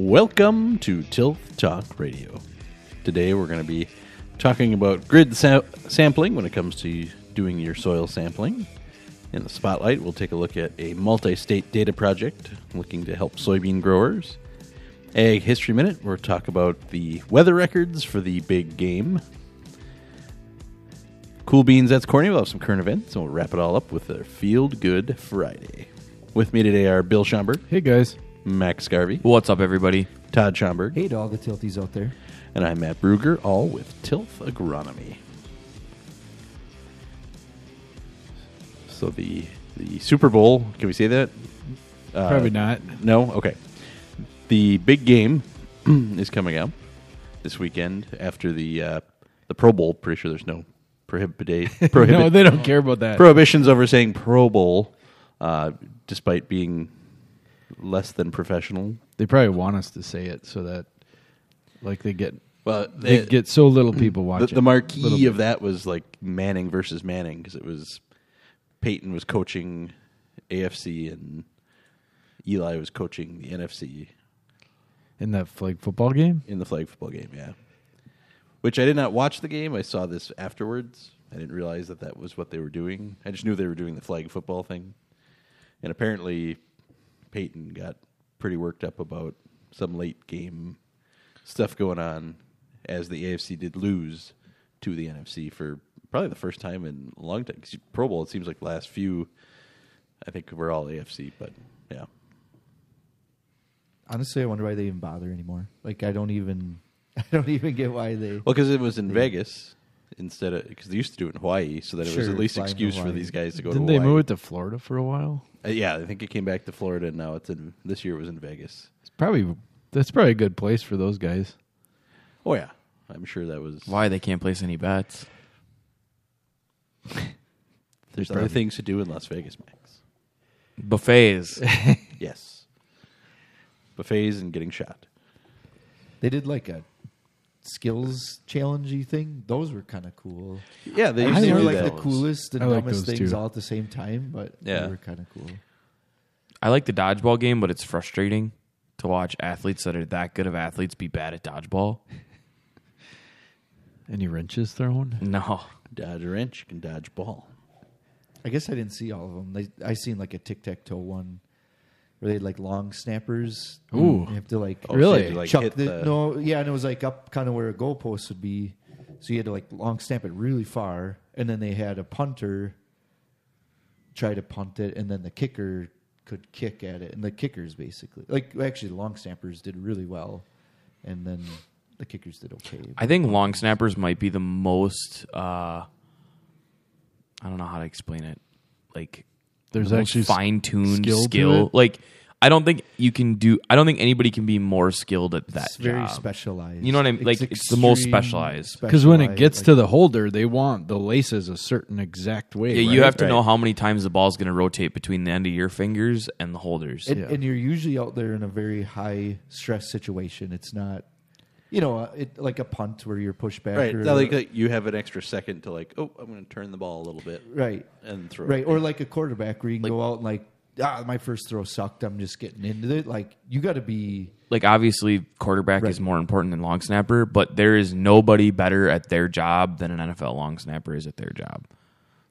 Welcome to Tilth Talk Radio. Today we're going to be talking about grid sa- sampling when it comes to doing your soil sampling. In the spotlight, we'll take a look at a multi state data project looking to help soybean growers. Ag History Minute, we'll talk about the weather records for the big game. Cool Beans, that's Corny. We'll have some current events, and we'll wrap it all up with a Field Good Friday. With me today are Bill Schomburg, Hey guys. Max Garvey, What's up, everybody? Todd Schomburg, Hey to all the tilties out there. and I'm Matt Bruger, all with Tilth Agronomy. So the the Super Bowl, can we say that? Uh, Probably not. No? Okay. The big game is coming up this weekend after the uh, the Pro Bowl. Pretty sure there's no prohibit prohibit no, they don't care about that. prohibitions over saying Pro Bowl, uh, despite being less than professional. they probably want us to say it so that, like, they get Well, they get so little people watching. the marquee Little- of that was like Manning versus Manning because it was Peyton was coaching AFC and Eli was coaching the NFC in that flag football game. in the flag football game. Yeah, which I did not watch the game. I saw this afterwards. I didn't realize that that was what they were doing. I just knew they were doing the flag football thing, and apparently Peyton got pretty worked up about some late game stuff going on as the AFC did lose to the NFC for probably the first time in a long time. 'Cause Pro Bowl, it seems like the last few, I think we're all AFC, but yeah. Honestly, I wonder why they even bother anymore. Like, I don't even, I don't even get why they. Well, because it was in Vegas instead of because they used to do it in Hawaii, so that it was Sure, at least flying to excuse for Hawaii. these guys to go Didn't to they Hawaii. move it to Florida for a while? Uh, yeah, I think it came back to Florida, and now it's in this year. It was in Vegas. It's probably that's probably a good place for those guys. Oh yeah, I'm sure that was. Why they can't place any bets? There's other things to do in Las Vegas, Max. Buffets. Yes, buffets and getting shot. They did like a skills challengey thing. Those were kind of cool. Yeah, they They were like that. the coolest and I like dumbest those things too. all at the same time, but Yeah. they were kind of cool. I like the dodgeball game, but it's frustrating to watch athletes that are that good of athletes be bad at dodgeball. Any wrenches thrown? No. Dodge a wrench, you can dodge ball. I guess I didn't see all of them. They, I seen like a tic tac toe one where they had like long snappers. Ooh. you have to like Oh, so Really? you had to, like, chuck hit the, the- no yeah and it was like up kind of where a goalpost would be so you had to like long snap it really far and then they had a punter try to punt it and then the kicker could kick at it and the kickers basically like actually the long snappers did really well and then the kickers did okay I think long snappers might be the most uh I don't know how to explain it. Like There's the actually fine tuned skill skill. Like I don't think you can do I don't think anybody can be more skilled at that it's very job. specialized You know what I mean? Like, it's the most specialized. Because when it gets like- to the holder, they want the laces a certain exact way. Yeah, you have to know how many times the ball's going to rotate between the end of your fingers and the holders. and, Yeah. and you're usually out there in a very high stress situation. It's not, you know, uh, it, like a punt where you're pushed back. Right, or, now, like, like you have an extra second to like, oh, I'm going to turn the ball a little bit right, and throw. right, it. or like a quarterback where you can go out and like, ah, my first throw sucked. I'm just getting into it. Like you got to be like obviously quarterback Right. is more important than long snapper, but there is nobody better at their job than an NFL long snapper is at their job.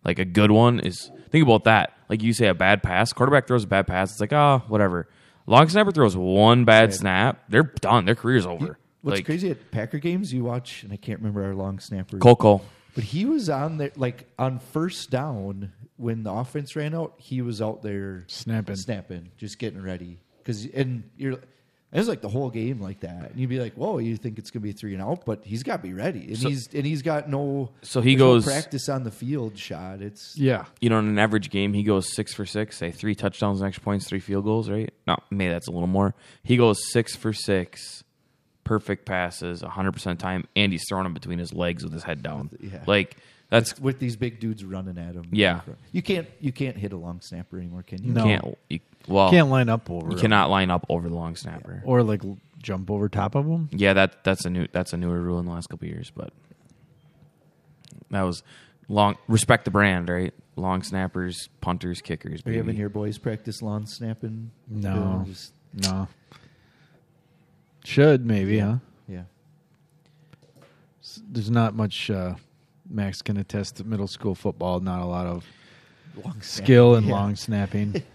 Like a good one is think about that. Like you say a bad pass, quarterback throws a bad pass, it's like, oh, whatever. Long snapper throws one bad snap, they're done. Their career's over. What's like crazy at Packer games, you watch, and I can't remember our long snapper, Coco. but he was on there like on first down when the offense ran out. He was out there Snapping. snapping, just getting ready. Because and you're, it was like the whole game like that, and you'd be like, "Whoa, you think it's gonna be three and out?" But he's got to be ready, and So- he's and he's got no. So he there's no goes- practice on the field shot. It's Yeah. You know, in an average game, he goes six for six, say three touchdowns, extra points, three field goals, right? No, maybe that's a little more. He goes six for six, perfect passes, 100% of the time, and he's throwing them between his legs with his head down. Yeah. Like, that's, with these big dudes running at him. Yeah. you can't you can't hit a long snapper anymore, can you? No. can't, you, well, Can't line up over. you cannot line up over the long snapper. or like jump over top of them. Yeah, that that's a new that's a newer rule in the last couple of years, but that was long. Respect the brand, right? Long snappers, punters, kickers. Are you having baby. your boys practice long snapping? No. Just- No. Should maybe, huh? Yeah. S- There's not much. Uh, Max can attest to middle school football. Not a lot of Long skill and Yeah. long snapping.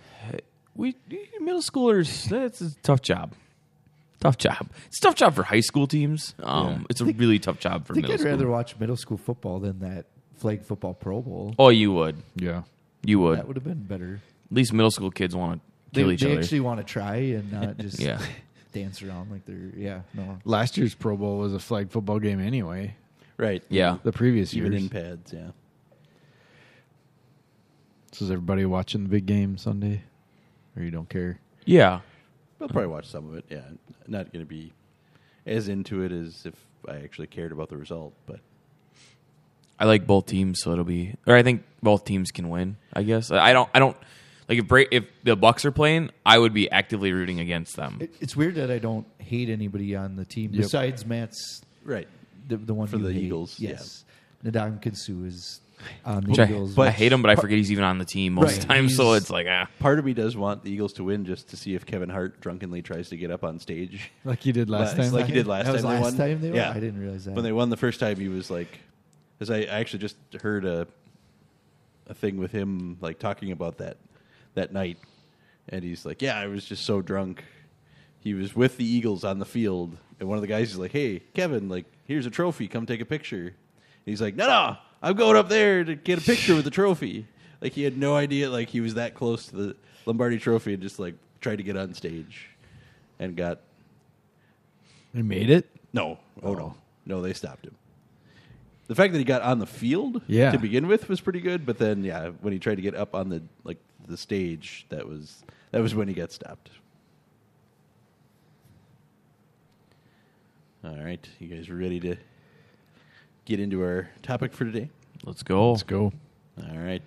We middle schoolers. That's a tough job. Tough job. It's a tough job for high school teams. Um, Yeah. It's a really tough job for I think middle I'd school. rather watch middle school football than that flag football Pro Bowl. oh, you would. yeah. You would. That would have been better. At least middle school kids want to They, kill each they other. actually want to try and not just Yeah. dance around like they're yeah no. Last year's Pro Bowl was a flag football game anyway. Right. Yeah. The previous Even years. in pads, yeah. So is everybody watching the big game Sunday, or you don't care? Yeah. I'll uh-huh. probably watch some of it. Yeah, not going to be as into it as if I actually cared about the result, but I like both teams, so it'll be. Or I think both teams can win. I guess I don't. I don't like if Bra- if the Bucks are playing, I would be actively rooting against them. It, it's weird that I don't hate anybody on the team Yep. besides Matt's right. the, the one For you the hate. Eagles, yeah. Yes, Ndamukong Suh is on the Which I, Eagles. I hate him, but I forget he's even on the team most Right, of the time. So he's- it's like ah, Part of me does want the Eagles to win just to see if Kevin Hart drunkenly tries to get up on stage. Like you did last Last- time. like he did last That was time they last won? time they won? Yeah. I didn't realize that. When they won the first time, he was like, because I, I actually just heard a a thing with him like talking about that that night, and he's like, "Yeah, I was just so drunk." He was with the Eagles on the field, and one of the guys is like, "Hey, Kevin, like, here's a trophy. Come take a picture." And he's like, "No, no, I'm going up there to get a picture with the trophy." Like he had no idea, like he was that close to the Lombardi Trophy, and just like tried to get on stage, and got They made it. no. Oh, oh no. No, they stopped him. The fact that he got on the field Yeah. to begin with was pretty good, but then yeah, when he tried to get up on the like the stage, that was that was when he got stopped. All right, you guys ready to get into our topic for today? let's go. Let's go. All right.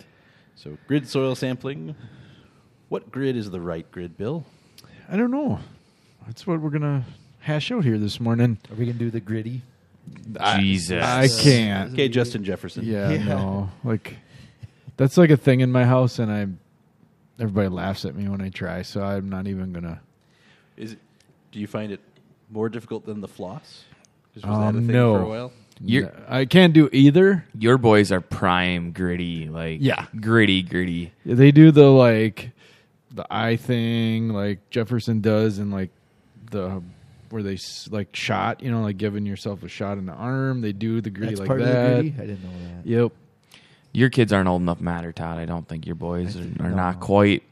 So, grid soil sampling. What grid is the right grid, Bill? I don't know. That's what we're gonna hash out here this morning. Are we gonna do the gritty? Jesus. I can't. Okay, Justin Jefferson. Yeah, Yeah. no. Like that's like a thing in my house, and I everybody laughs at me when I try. So I'm not even gonna. Is it, do you find it more difficult than the floss? Was Um, that a thing no. for a while? You're- I can't do either. Your boys are prime gritty, like Yeah. gritty, gritty. They do the like the eye thing, like Jefferson does, and like the where they s- like shot, you know, like giving yourself a shot in the arm. They do the gritty That's like part that. of the gritty. I didn't know that. Yep. Your kids aren't old enough, Matt or Todd. I don't think your boys I are, are no. not quite.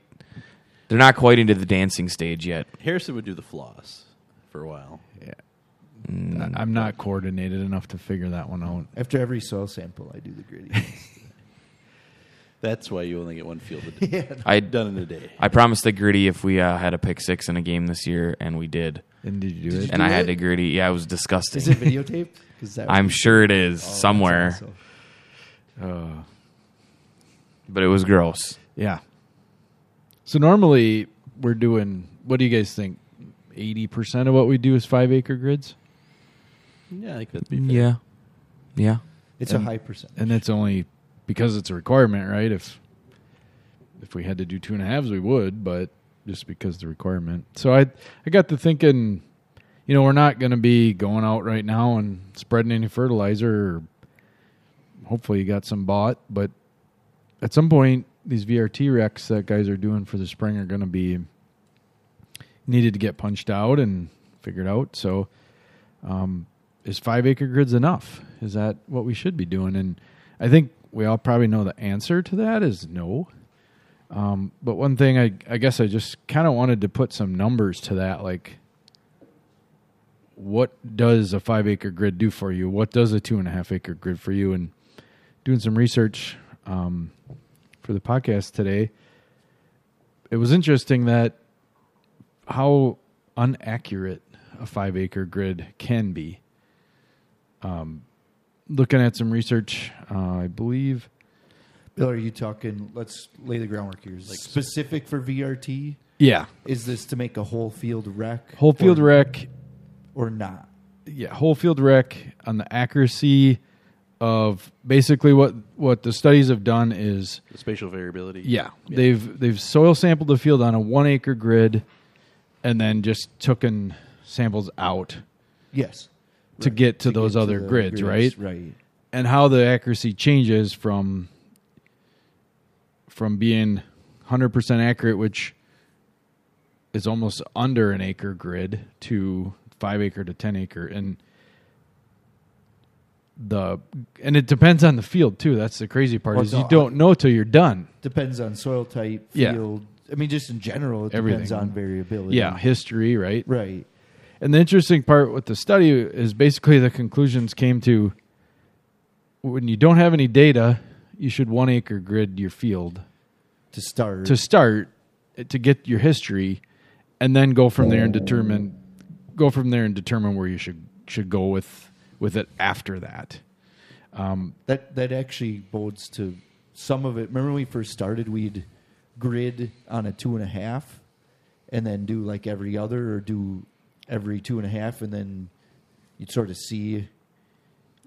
They're not quite into the dancing stage yet. Harrison would do the floss for a while. Yeah. Mm. I- I'm not coordinated enough to figure that one out. After every soil sample, I do the gritty. That's why you only get one field a day. yeah. I done in a day. I promised the gritty if we uh, had a pick six in a game this year, and we did. And did you do Did it? you And I do had it? to gritty. Yeah, it was disgusting. Is it videotaped? that I'm sure it is Oh, that's somewhere, awesome. Uh, but it was gross. yeah. So normally we're doing. What do you guys think? Eighty percent of what we do is five acre grids, Yeah, I think that'd be fair. Yeah, yeah. It's And- a high percentage. and it's only because it's a requirement, right? If if we had to do two and a halves, we would, but just because the requirement. So I I got to thinking, you know, we're not going to be going out right now and spreading any fertilizer. Or hopefully, you got some bought, but at some point, these VRT recs that guys are doing for the spring are going to be needed to get punched out and figured out. So, um, is five acre grids enough? Is that what we should be doing? And I think we all probably know the answer to that is no. Um, but one thing I, I guess I just kind of wanted to put some numbers to that, like what does a five acre grid do for you? What does a two and a half acre grid for you? And doing some research um, for the podcast today, it was interesting that how unaccurate a five acre grid can be. Um, looking at some research, uh, I believe. Bill, are you talking? Let's lay the groundwork here. Like specific for VRT, Yeah, is this to make a whole field rec? whole field or, rec. or not? Yeah, whole field rec on the accuracy of basically what what the studies have done is The spatial variability. yeah, they've they've soil sampled the field on a one acre grid, and then just took and samples out Yes. to Right. get to To those get other the grids, grids, right? right. And how the accuracy changes from from being 100% accurate, which is almost under an acre grid, to five acre to 10 acre, and the and it depends on the field too. That's the crazy part Well, is you no, don't know till you're done. Depends on soil type, Yeah. field. I mean, just in general, it Everything. depends on variability. Yeah, history, right? Right. And the interesting part with the study is basically the conclusions came to when you don't have any data, you should one acre grid your field To start. to start eh, to get your history, and then go from there and determine go from there and determine where you should should go with with it after that. Um, that that actually bodes to some of it. Remember when we first started, we'd grid on a two and a half, and then do like every other, or do every two and a half, and then you'd sort of see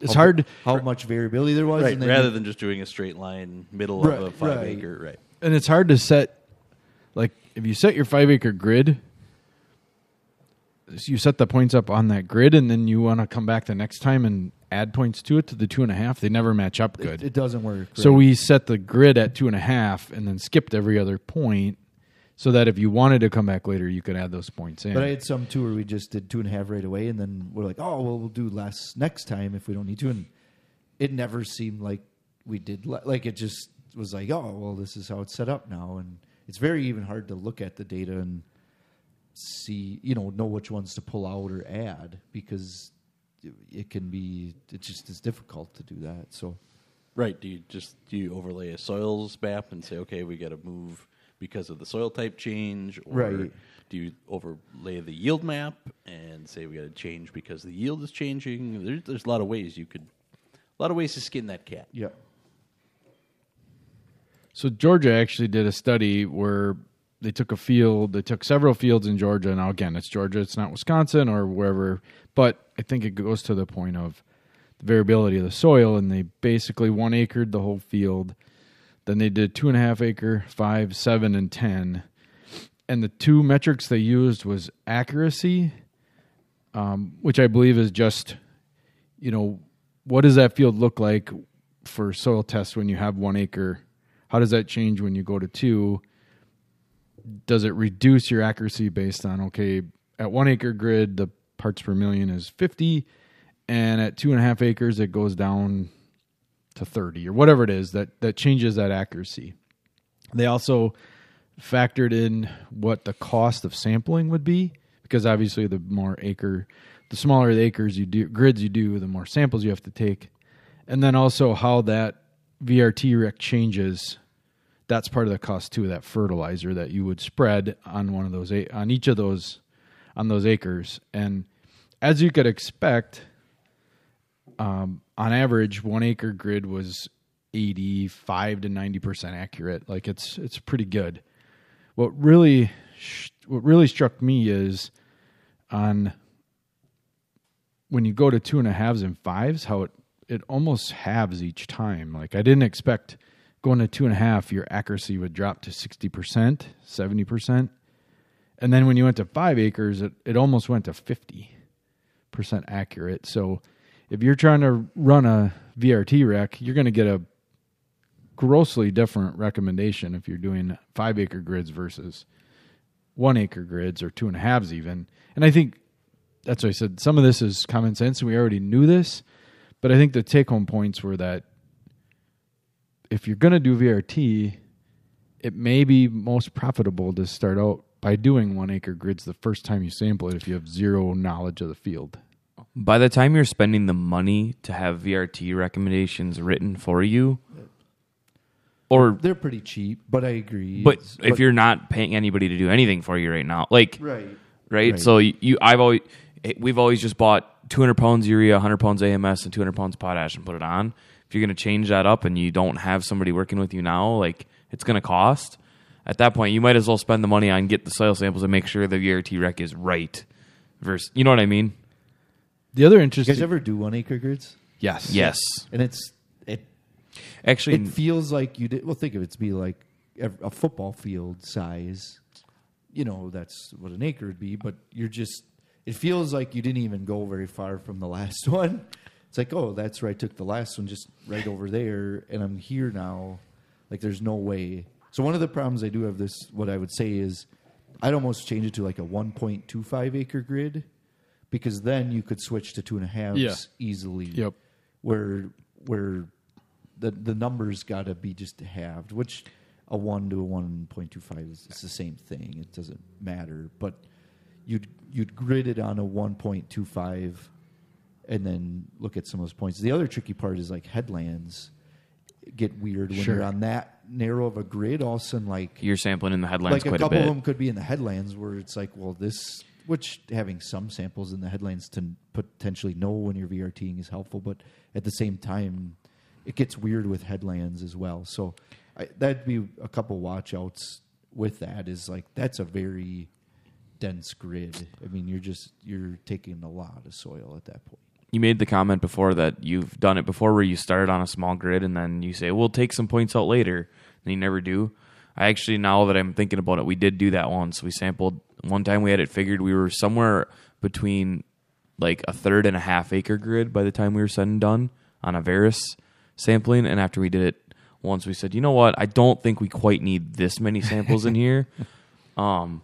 It's how, hard, how much variability there was. Right, and then rather than just doing a straight line middle Right, of a five right. acre. Right. and it's hard to set like if you set your five acre grid you set the points up on that grid and then you want to come back the next time and add points to it to the two and a half they never match up good it, it doesn't work. so right. we set the grid at two and a half and then skipped every other point so that if you wanted to come back later you could add those points in But I had some too where we just did two and a half right away, and then we're like, oh well, we'll do less next time if we don't need to. And it never seemed like we did. Le- like it just was like, oh well, this is how it's set up now, and it's very even hard to look at the data and see, you know, know which ones to pull out or add because it- it can be. It just is difficult to do that. So Right. Do you just do you overlay a soils map and say, okay, we got to move because of the soil type change, or Right. do you overlay the yield map and say we got to change because the yield is changing? There's there's a lot of ways you could, a lot of ways to skin that cat. yeah, So Georgia actually did a study where they took a field, they took several fields in Georgia. Now again, it's Georgia, it's not Wisconsin or wherever, but I think it goes to the point of the variability of the soil, and they basically one acred the whole field. Then they did two and a half acre, five, seven, and ten. And the two metrics they used was accuracy, um, which I believe is just, you know, what does that field look like for soil tests when you have one acre? How does that change when you go to two? Does it reduce your accuracy based on okay, at one acre grid the parts per million is fifty, and at two and a half acres it goes down to thirty or whatever it is that that changes that accuracy. They also factored in what the cost of sampling would be because obviously the more acre the smaller the acres you do grids you do the more samples you have to take and then also how that VRT rec changes that's part of the cost too of that fertilizer that you would spread on one of those on each of those on those acres. And as you could expect um, on average one acre grid was 85 to 90% accurate. Like it's it's pretty good. What really what really struck me is on when you go to two and a halves and fives how it it almost halves each time. Like i didn't expect going to two and a half your accuracy would drop to 60% 70% and then when you went to five acres it, it almost went to 50% accurate so if you're trying to run a vrt rec you're going to get a grossly different recommendation if you're doing five acre grids versus one acre grids or two and a halves even. And I think that's what I said. Some of this is common sense and we already knew this, but I think the take home points were that if you're going to do VRT, it may be most profitable to start out by doing one acre grids the first time you sample it if you have zero knowledge of the field. By the time you're spending the money to have VRT recommendations written for you, or they're pretty cheap, but I agree. but It's- if you're not paying anybody to do anything for you right now, like right, right? Right. So you, I've always, eh, we've always just bought 200 pounds urea, 100 pounds AMS, and 200 pounds potash and put it on. If you're going to change that up and you don't have somebody working with you now, like it's going to cost. At that point, you might as well spend the money on get the soil samples and make sure the VRT rec is right. Versus, you know what I mean? The other you interesting, guys ever do one acre grids? yes, Yes. And it's it Actually, it feels like you did. Well, think of it to be like a football field size. You know, that's what an acre would be. But you're just it feels like you didn't even go very far from the last one. It's like, oh, that's where I took the last one, just right over there, and I'm here now. Like, there's no way. So one of the problems I do have this, what I would say is, I'd almost change it to like a 1.25 acre grid, because then you could switch to two and a halves Yeah. easily. Yep. Where where the the numbers got to be just halved, which a one to a 1.25 is it's the same thing. It doesn't matter, but you'd you'd grid it on a 1.25 and then look at some of those points. The other tricky part is like headlands get weird when Sure. you're on that narrow of a grid. All of a sudden, like You're sampling in the headlands like a quite a, couple bit. of them could be in the headlands where it's like, well, this, which having some samples in the headlands to potentially know when you're VRTing is helpful, but at the same time, it gets weird with headlands as well. So I, that'd be a couple watch outs with that. Is like that's a very dense grid. I mean, you're just you're taking a lot of soil at that point. You made the comment before that you've done it before where you started on a small grid and then you say, we'll take some points out later. And you never do. I actually, now that I'm thinking about it, we did do that once. We sampled, one time we had it figured we were somewhere between like a third and a half acre grid by the time we were said and done on a Veris sampling. And after we did it once, we said, you know what? I don't think we quite need this many samples in here. Um,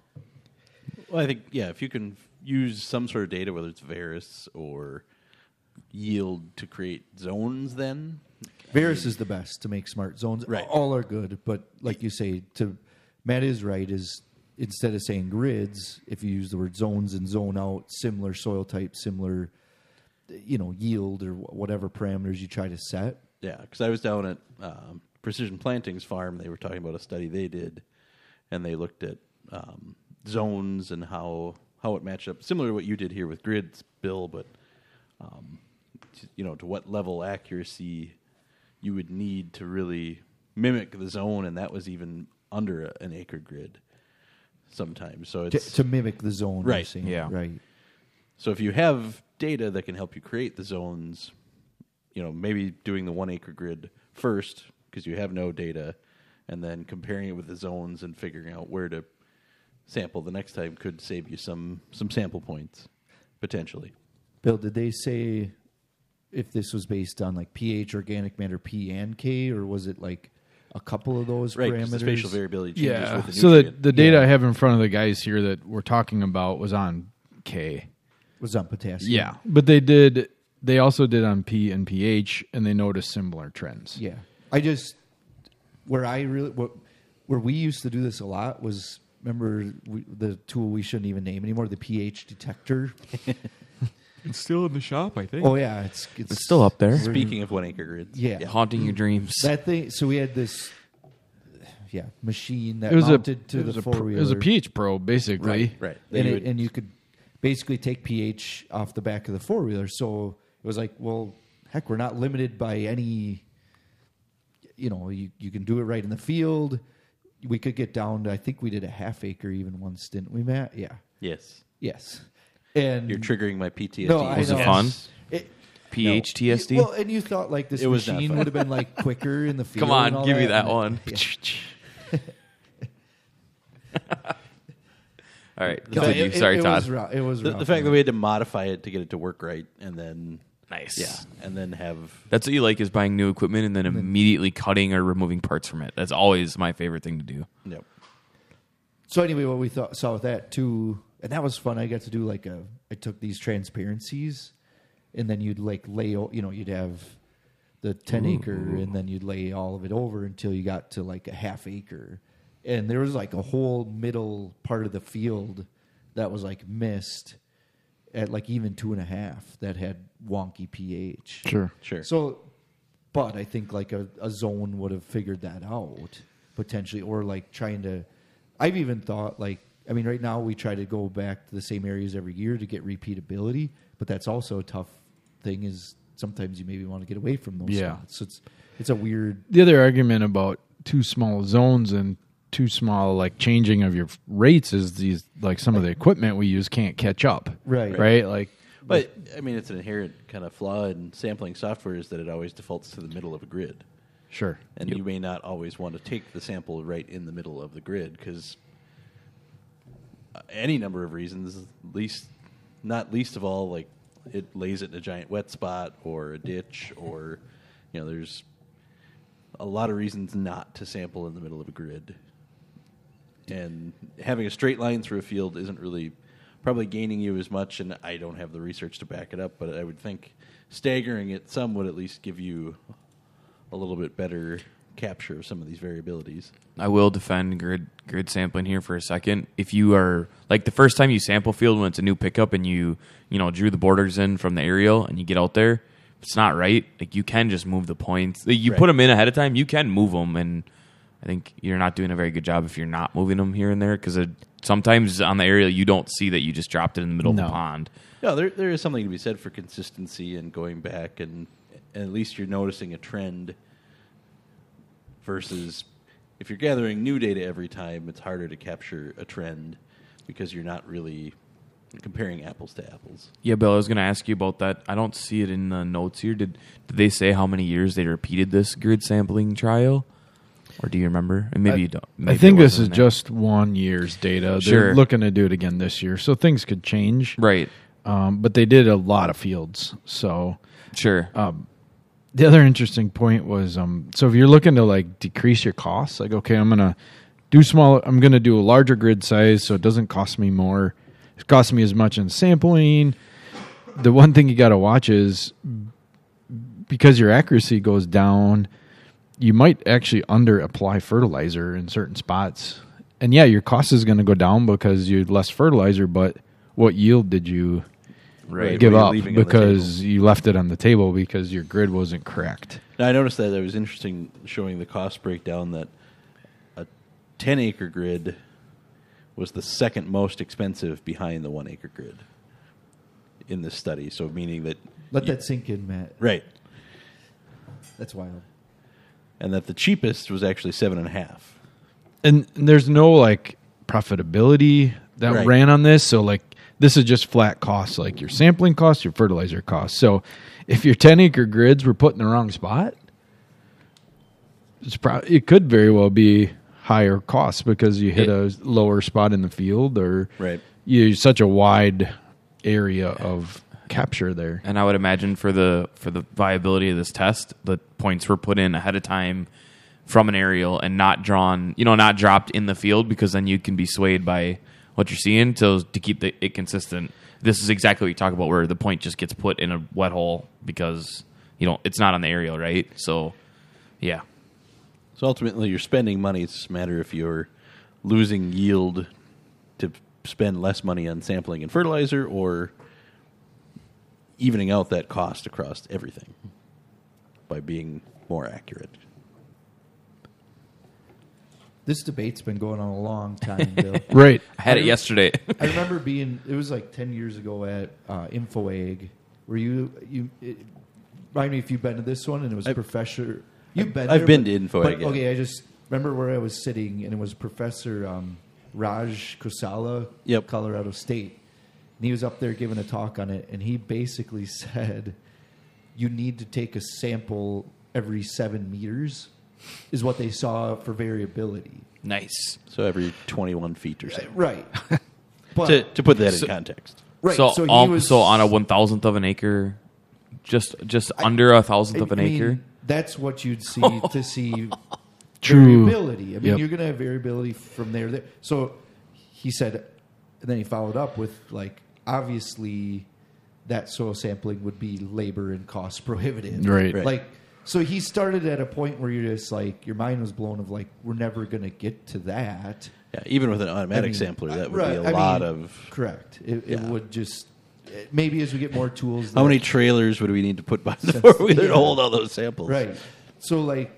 Well, I think yeah, if you can use some sort of data, whether it's Veris or yield, to create zones, then Veris is the best to make smart zones. Right. All are good, but like you say, to Matt is right. Is instead of saying grids, if you use the word zones and zone out, similar soil type, similar, you know, yield or whatever parameters you try to set. Yeah, because I was down at um, Precision Plantings Farm. They were talking about a study they did, and they looked at um, zones and how how it matched up, similar to what you did here with grids, Bill. But um, t- you know, to what level accuracy you would need to really mimic the zone, and that was even under a, an acre grid sometimes. So To, it's to mimic the zone, Right, saying, yeah. right. so if you have data that can help you create the zones, you know, maybe doing the one acre grid first because you have no data, and then comparing it with the zones and figuring out where to sample the next time could save you some some sample points potentially. Bill, did they say if this was based on like pH, organic matter, P and K, or was it like a couple of those Right, 'cause parameters? the spatial variability changes Yeah. with the So the the data Yeah. I have in front of the guys here that we're talking about was on K. was on potassium. Yeah, but they did. They also did on P and pH, and they noticed similar trends. Yeah, I just where I really what, where we used to do this a lot was remember we, the tool we shouldn't even name anymore, the pH detector. it's still in the shop, I think. Oh yeah, it's it's, It's still up there. Speaking of one acre grids, Yeah. Haunting your dreams. that thing. So we had this, yeah, machine that It was a mounted to it was the a four pr- It was a pH probe, basically. right. and, you it, would- and you could basically take pH off the back of the four wheeler. So it was like, well, heck, we're not limited by any. You know, you you can do it right in the field. We could get down to. I think we did a half acre even once, didn't we, Matt? Yeah. yes, Yes. And you're triggering my PTSD. No, I Was it know. fun? It, PH no. Well, and you thought like this It was not machine fun. would have been like quicker in the field. Come on, and all give me that, that and one. yeah. All right, No, continue. it- it- Sorry, it Todd. Was rough. It was the, rough, the fact that we had to modify it to get it to work right, and then Nice. yeah, and then have That's what you like is buying new equipment and then immediately cutting or removing parts from it. That's always my favorite thing to do. you know, So anyway, what we thought saw with that too, and that was fun. I got to do like a. I took these transparencies, and then you'd like lay. o- You know, you'd have the ten acre, and then you'd lay all of it over until you got to like a half acre, and there was like a whole middle part of the field that was like missed at like even two and a half that had wonky pH. Sure. sure. So, but I think like a, a zone would have figured that out potentially, or like trying to. I've even thought like I mean, right now we try to go back to the same areas every year to get repeatability, but that's also a tough thing. Is sometimes you maybe want to get away from those Yeah. spots. So it's it's a weird. The other argument about too small zones and too small like changing of your rates is these like some of the equipment we use can't catch up. Right. Right. Like But I mean, it's an inherent kind of flaw in sampling software is that it always defaults to the middle of a grid, sure. and you may not always want to take the sample right in the middle of the grid because any number of reasons, least not least of all, like it lays it in a giant wet spot or a ditch, or you know, there's a lot of reasons not to sample in the middle of a grid. And having a straight line through a field isn't really probably gaining you as much. And I don't have the research to back it up, but I would think staggering it some would at least give you a little bit better capture of some of these variabilities. I will defend grid grid sampling here for a second. If you are like the first time you sample field when it's a new pickup and you you know drew the borders in from the aerial and you get out there, it's not right. Like you can just move the points. You Right. put them in ahead of time. You can move them, and I think you're not doing a very good job if you're not moving them here and there because sometimes on the aerial you don't see that you just dropped it in the middle No. of the pond. No, there there is something to be said for consistency and going back, and, and at least you're noticing a trend. Versus, if you're gathering new data every time, it's harder to capture a trend because you're not really comparing apples to apples. Yeah, Bill, I was going to ask you about that. I don't see it in the notes here. Did did they say how many years they repeated this grid sampling trial, or do you remember? And maybe I- you don't. I think this is wasn't in there. just one year's data. They're Sure. looking to do it again this year, so things could change. right. Um, but they did a lot of fields, so Sure. The other interesting point was um so if you're looking to like decrease your costs like okay i'm gonna do small i'm gonna do a larger grid size so it doesn't cost me more. It costs me as much in sampling. The one thing you got to watch is because your accuracy goes down you might actually under apply fertilizer in certain spots. And yeah your cost is going to go down because you had less fertilizer but what yield did you right. give What are you up leaving on the because you left it on the table because your grid wasn't correct Now, I noticed that it was interesting showing the cost breakdown that a 10 acre grid was the second most expensive behind the one acre grid in this study. So, meaning that. Let you- that sink in, Matt. Right. That's wild. And that the cheapest was actually seven and a half. and there's no like profitability that Right. ran on this so like this is just flat costs like your sampling costs your fertilizer costs so if your 10 acre grids were put in the wrong spot it's pro- it could very well be higher costs because you hit a lower spot in the field or Right. you such a wide area of capture there And I would imagine for the for the viability of this test, the points were put in ahead of time from an aerial and not drawn, you know, not dropped in the field because then you can be swayed by what you're seeing to to keep the, it consistent. This is exactly what you talk about, where the point just gets put in a wet hole because you know it's not on the aerial, right? So, yeah, So, ultimately, you're spending money. It's just a matter if you're losing yield to spend less money on sampling and fertilizer or evening out that cost across everything by being more accurate. This debate's been going on a long time, Bill. right I had it yesterday. I remember being it was like ten years ago at uh, InfoAg, where you you it, remind me if you've been to this one and it was I've- Professor. You've been. I've there, been but- to InfoAg, but, yeah. Okay, I just remember where I was sitting and it was Professor um, Raj Khosla, Yep. Colorado State, and he was up there giving a talk on it, and he basically said, "You need to take a sample every seven meters." Is what they saw for variability. nice. So, every 21 feet or so. Right. But To, to put that So- in context. right. So, so, he um, was, so on a one thousandth of an acre, just just under a thousandth of an I mean, acre. That's what you'd see to see True. variability. I mean, Yep. you're going to have variability from there. there. So he said, and then he followed up with like, obviously, that soil sampling would be labor and cost prohibitive. Right. Right. Like, so he started at a point where you're just like, your mind was blown of like, we're never going to get to that. Yeah, even with an automatic I mean, sampler, that would right, be a I lot mean, of. Correct. It, it would just maybe as we get more tools. How many trailers would we need to put by the Since- four wheeler yeah. to hold all those samples? Right. So like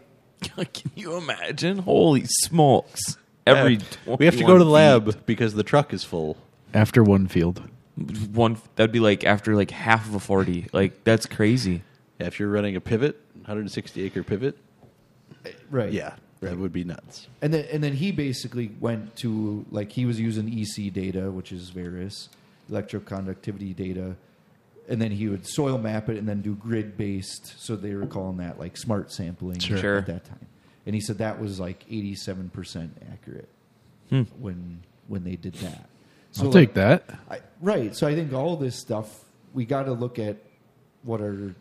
Can you imagine? Holy smokes! Every Yeah. we have to go to the feet. lab because the truck is full. after one field one that'd be like after like half of a 40 like that's crazy Yeah, if you're running a pivot, 160 acre pivot, right. yeah, that would be nuts. And then and then he basically went to like he was using EC data, which is various electroconductivity data, and then he would soil map it and then do grid based. So they were calling that like smart sampling Sure. Sure. at that time. And he said that was like eighty seven percent accurate Hmm. when when they did that. I'll like, take that. I, right. So I think all this stuff we got to look at what our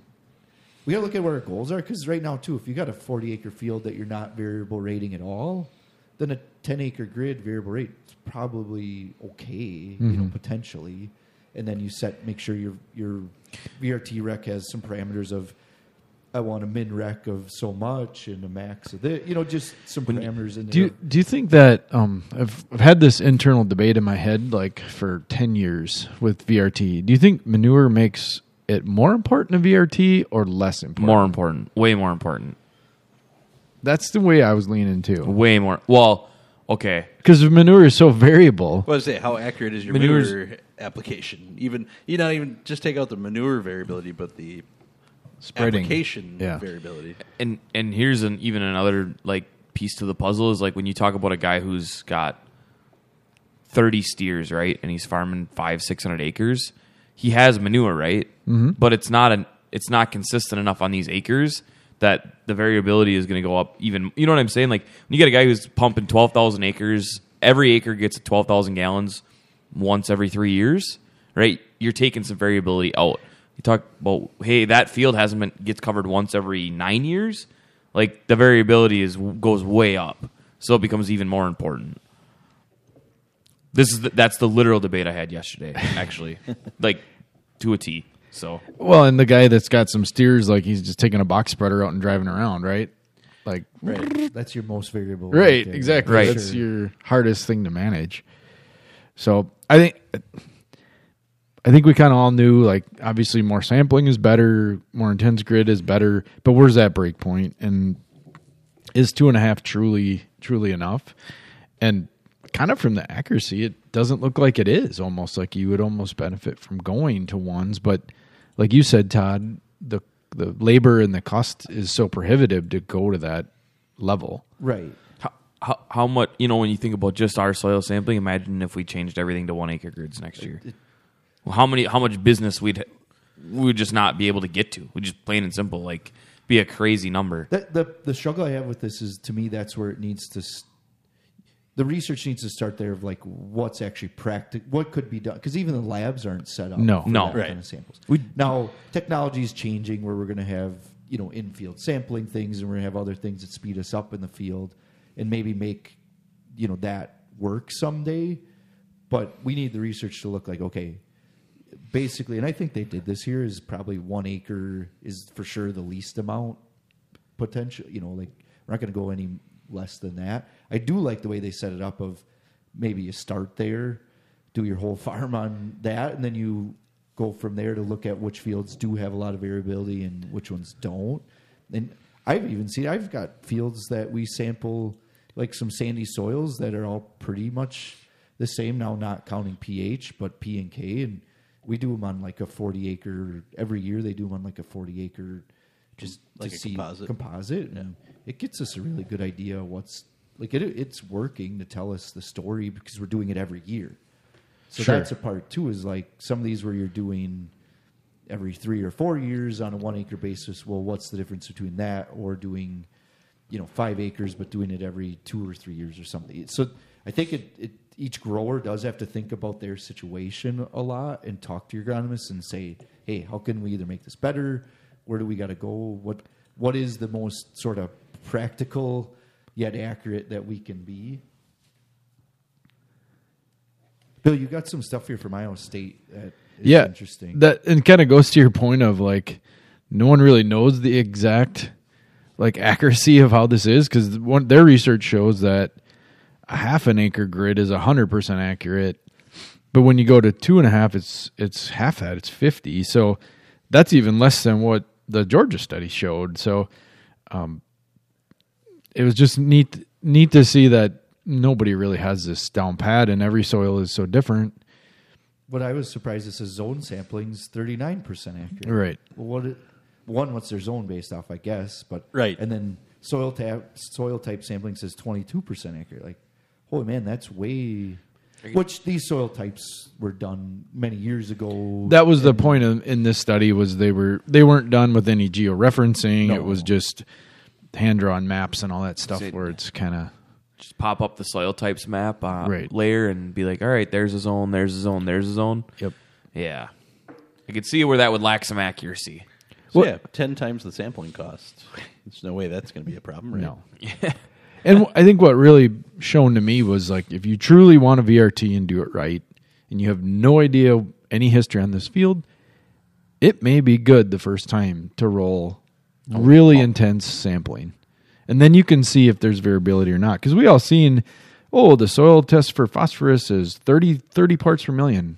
we got to look at what our goals are because right now too, if you got a forty acre field that you're not variable rating at all, then a ten acre grid variable rate is probably okay, you know, potentially. And then you set make sure your your VRT rec has some parameters of I want a min rec of so much and a max of this, you know, just some parameters in there. Do you, do you think that um, I've, I've had this internal debate in my head like for 10 years with VRT. Do you think manure makes it more important in VRT or less important? More important, way more important, That's the way I was leaning to. way more. Well, okay, Because manure is so variable. Well, I was say, how accurate is your Manure's- manure application? Even you not even just take out the manure variability, but the Spreading. application Yeah. variability. and and here's an even another like piece to the puzzle is like when you talk about a guy who's got 30 steers right and he's farming five six hundred acres he has manure right? Mm-hmm. but it's not an it's not consistent enough on these acres that the variability is going to go up even you know what i'm saying? Like when you get a guy who's pumping 12000 acres every acre gets 12000 gallons once every three years right? You're taking some variability out. You talk about hey that field hasn't been gets covered once every nine years like the variability is goes way up. So it becomes even more important this is the, that's the literal debate i had yesterday actually like to a t so Well, and the guy that's got some steers, like he's just taking a box spreader out and driving around, right? Like, right. That's your most variable. right, there. exactly. Right. That's your hardest thing to manage. So I think, I think we kind of all knew, like, obviously more sampling is better, more intense grid is better, but where's that break point? And is two and a half truly, truly enough? And kind of from the accuracy, it doesn't look like it is. Almost like you would almost benefit from going to ones, but like you said, Todd, the the labor and the cost is so prohibitive to go to that level. Right. how, how, how much you know when you think about just our soil sampling imagine if we changed everything to one acre grids next year well, how many how much business we'd we would just not be able to get to we just plain and simple like be a crazy number That, the the struggle I have with this is to me that's where it needs to. S- The research needs to start there of like what's actually practical, what could be done because even the labs aren't set up. No. for No. that Right. kind of samples. We- now technology is changing where we're going to have you know in-field sampling things and we're going to have other things that speed us up in the field and maybe make you know that work someday. But we need the research to look like okay, basically, and I think they did this here is probably one acre is for sure the least amount potential. You know, like we're not going to go any less than that. I do like the way they set it up of maybe you start there, do your whole farm on that, and then you go from there to look at which fields do have a lot of variability and which ones don't. And I've even seen I've got fields that we sample like some sandy soils that are all pretty much the same now, not counting pH, but P and K, and we do them on like a forty acre every year. They do them on like a forty acre, just Like to a see composite. composite, and it gets us a really good idea of what's like. It, it's working to tell us the story because we're doing it every year. So Sure. that's a part too. Is like some of these where you're doing every three or four years on a one acre basis. Well, what's the difference between that or doing, you know, five acres but doing it every two or three years or something? So I think it, it each grower does have to think about their situation a lot and talk to your agronomist and say, hey, how can we either make this better? Where do we got to go? What what is the most sort of practical yet accurate that we can be? Bill, you got some stuff here from Iowa State that is yeah, interesting. That and kind of goes to your point of like no one really knows the exact like accuracy of how this is because one their research shows that a half an acre grid is hundred percent accurate, but when you go to two and a half, it's it's half that. It's fifty. So that's even less than what the Georgia study showed. So um, it was just neat neat to see that nobody really has this down pat, and every soil is so different. What I was surprised is says zone sampling's thirty nine percent accurate. Right. Well, what it, one? What's their zone based off? I guess, but Right. And then soil tap soil type sampling says twenty two percent accurate. Like, holy man, that's way. Which these soil types were done many years ago. That was the point of, in this study was they were they weren't done with any georeferencing. No. It was just hand drawn maps and all that stuff Say- where it's kind of just pop up the soil types map uh, Right. layer and be like, all right, there's a zone, there's a zone, there's a zone. Yep. Yeah, I could see where that would lack some accuracy. So What- yeah, ten times the sampling cost. There's no way that's going to be a problem, right? No. and I think what really shown to me was like if you truly want a VRT and do it right, and you have no idea any history on this field, it may be good the first time to roll really intense sampling, and then you can see if there's variability or not. Because we all seen, oh, the soil test for phosphorus is 30, 30 parts per million.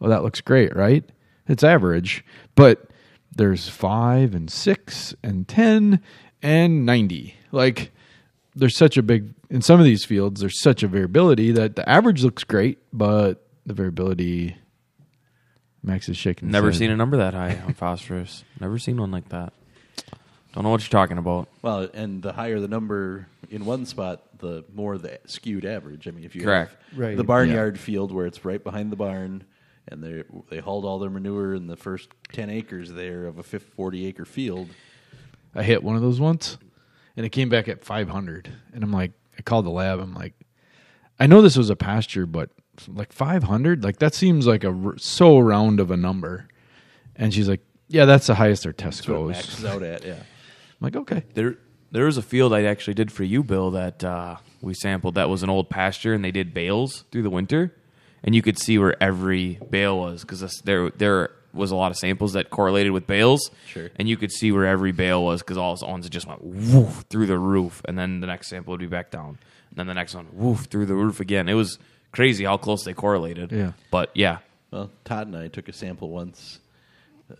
Oh, that looks great, right? It's average, but there's five and six and ten and ninety. Like there's such a big in some of these fields there's such a variability that the average looks great but the variability max is shaking Never seen a number that high on phosphorus. Never seen one like that. Don't know what you're talking about. Well, and the higher the number in one spot, the more the skewed average. I mean, if you Correct. have Right. the barnyard field where it's right behind the barn, and they they hauled all their manure in the first ten acres there of a 50, 40 acre field. i hit one of those once and it came back at 500 and i'm like i called the lab i'm like i know this was a pasture but like 500 like that seems like a r- so round of a number and she's like yeah that's the highest their test That's what it goes maxes out at. Yeah. i'm like okay There, there was a field I actually did for you, Bill, that uh, we sampled. That was an old pasture, and they did bales through the winter, and you could see where every bale was because there there was a lot of samples that correlated with bales. Sure. And you could see where every bale was because all the ones just went woof through the roof, and then the next sample would be back down, and then the next one woof through the roof again. It was crazy how close they correlated. Yeah. But yeah, Well, Todd and I took a sample once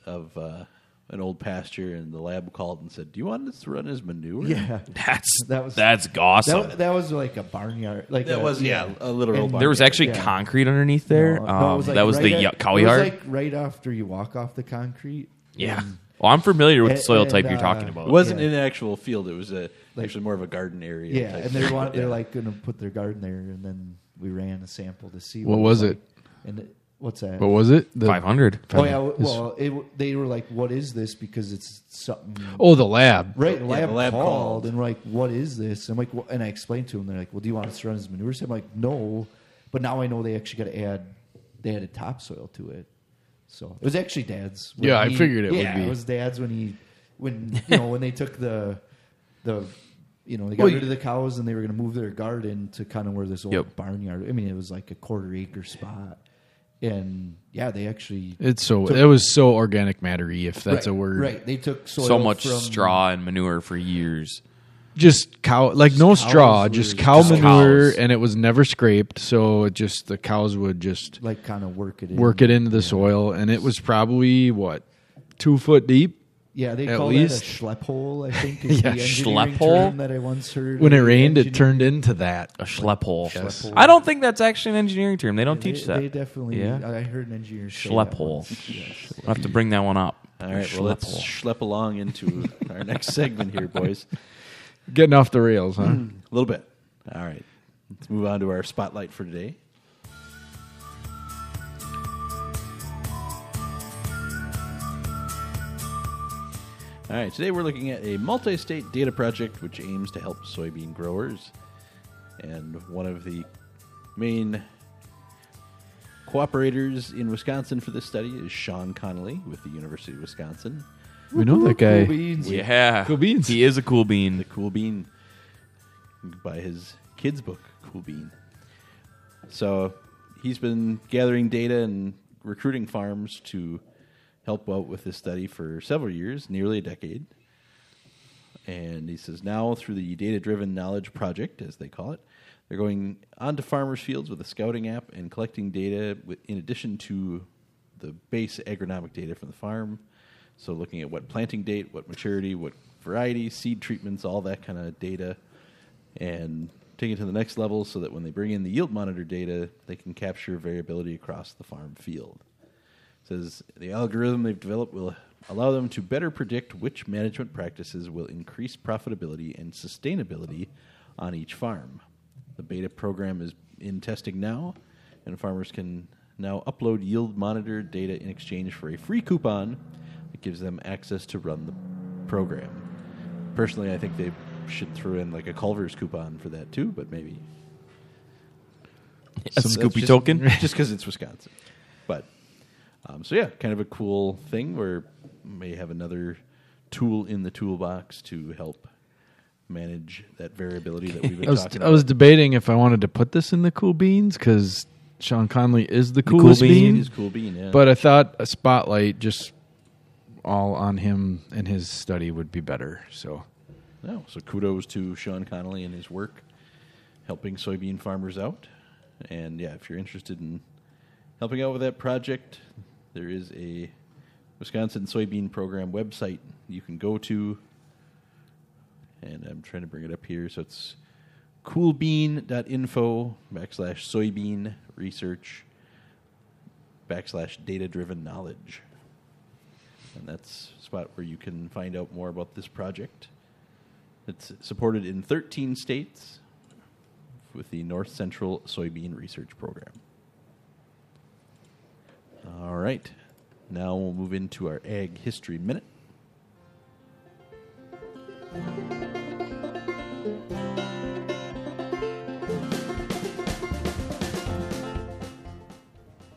of uh, an old pasture, and the lab called and said, "Do you want us to run as manure?" Yeah. that's That was- that's awesome. That, that was like a barnyard. Like that a- was yeah, a literal. And there was actually Yeah. concrete underneath there. No, no, um, it was like that was right the at- y- cow it yard. was like right after you walk off the concrete. Yeah. Well, I'm familiar with the And- soil type and, you're talking uh, about. It wasn't Yeah. an actual field. It was a, Like- actually more of a garden area. yeah, type and they want, they're Yeah. like going to put their garden there, and then we ran a sample to see What was like. And it, what's that? what was it the, 500. oh yeah, well, it, they were like, "What is this?" Because it's something. oh the lab Right, the Yeah, lab, the lab called, called. and we're like, "What is this?" I'm like, well, and I explained to them. They're like, "Well, do you want to run as manure?" So I'm like, "No," but now I know they actually got to add. They added topsoil to it, so it was actually Dad's. when Yeah, I figured it would be. it was Dad's when he when you know when they took the the you know they got Well, rid of the cows and they were going to move their garden to kind of where this old Yep. barnyard. I mean, it was like a quarter acre spot, and yeah, they actually it's so took- it was so organic mattery if that's right, a word Right, they took soil so much from, straw and manure for years. just cow like no straw were- just cow Just manure cows. and it was never scraped so it just the cows would just like kind of work it in. work it into the soil and it was probably what two foot deep Yeah, they At call least. that a schlepp hole. I think is Yeah, the schlepp engineering hole? term that I once heard. when it rained it turned into that A schlep hole. Yes. I don't think that's actually an engineering term. They don't They, teach that. They definitely. Yeah. I heard an engineer say Schlep that hole. once. Yes. I'll have to bring that one up. All right, Schlep well, let's schlep along into our next segment here, boys. getting off the rails huh hmm. A little bit. All right, let's move on to our spotlight for today. All right, today we're looking at a multi state data project which aims to help soybean growers. And one of the main cooperators in Wisconsin for this study is Shawn Conley with the University of Wisconsin. we know that guy Cool beans. Yeah. Cool beans. He is a cool bean. the Cool Bean by his kids' book, Cool Bean. So he's been gathering data and recruiting farms to help out with this study for several years, nearly a decade. And he says now, through the Data Driven Knowledge Project, as they call it, they're going onto farmers' fields with a scouting app and collecting data in addition to the base agronomic data from the farm. So, looking at what planting date, what maturity, what variety, seed treatments, all that kind of data, and taking it to the next level so that when they bring in the yield monitor data, they can capture variability across the farm field says the algorithm they've developed will allow them to better predict which management practices will increase profitability and sustainability on each farm. The beta program is in testing now, and farmers can now upload yield monitor data in exchange for a free coupon that gives them access to run the program. Personally, I think they should throw in like a Culver's coupon for that too, but maybe A Scoopy just- token. just because it's Wisconsin. But um, so yeah, kind of a cool thing where may have another tool in the toolbox to help manage that variability that we've been I was talking I was debating if I wanted to put this in the cool beans because Shawn Conley is the cool coolest bean bean. Is cool bean, yeah. But I thought a spotlight just all on him and his study would be better. So No, so kudos to Shawn Conley and his work helping soybean farmers out. And yeah, if you're interested in helping out with that project, there is a Wisconsin Soybean Program website you can go to. And I'm trying to bring it up here. So it's coolbean.info backslash soybean research backslash data driven knowledge. And that's a spot where you can find out more about this project. It's supported in 13 states with the North Central Soybean Research Program. All right. Now we'll move into our Ag History Minute.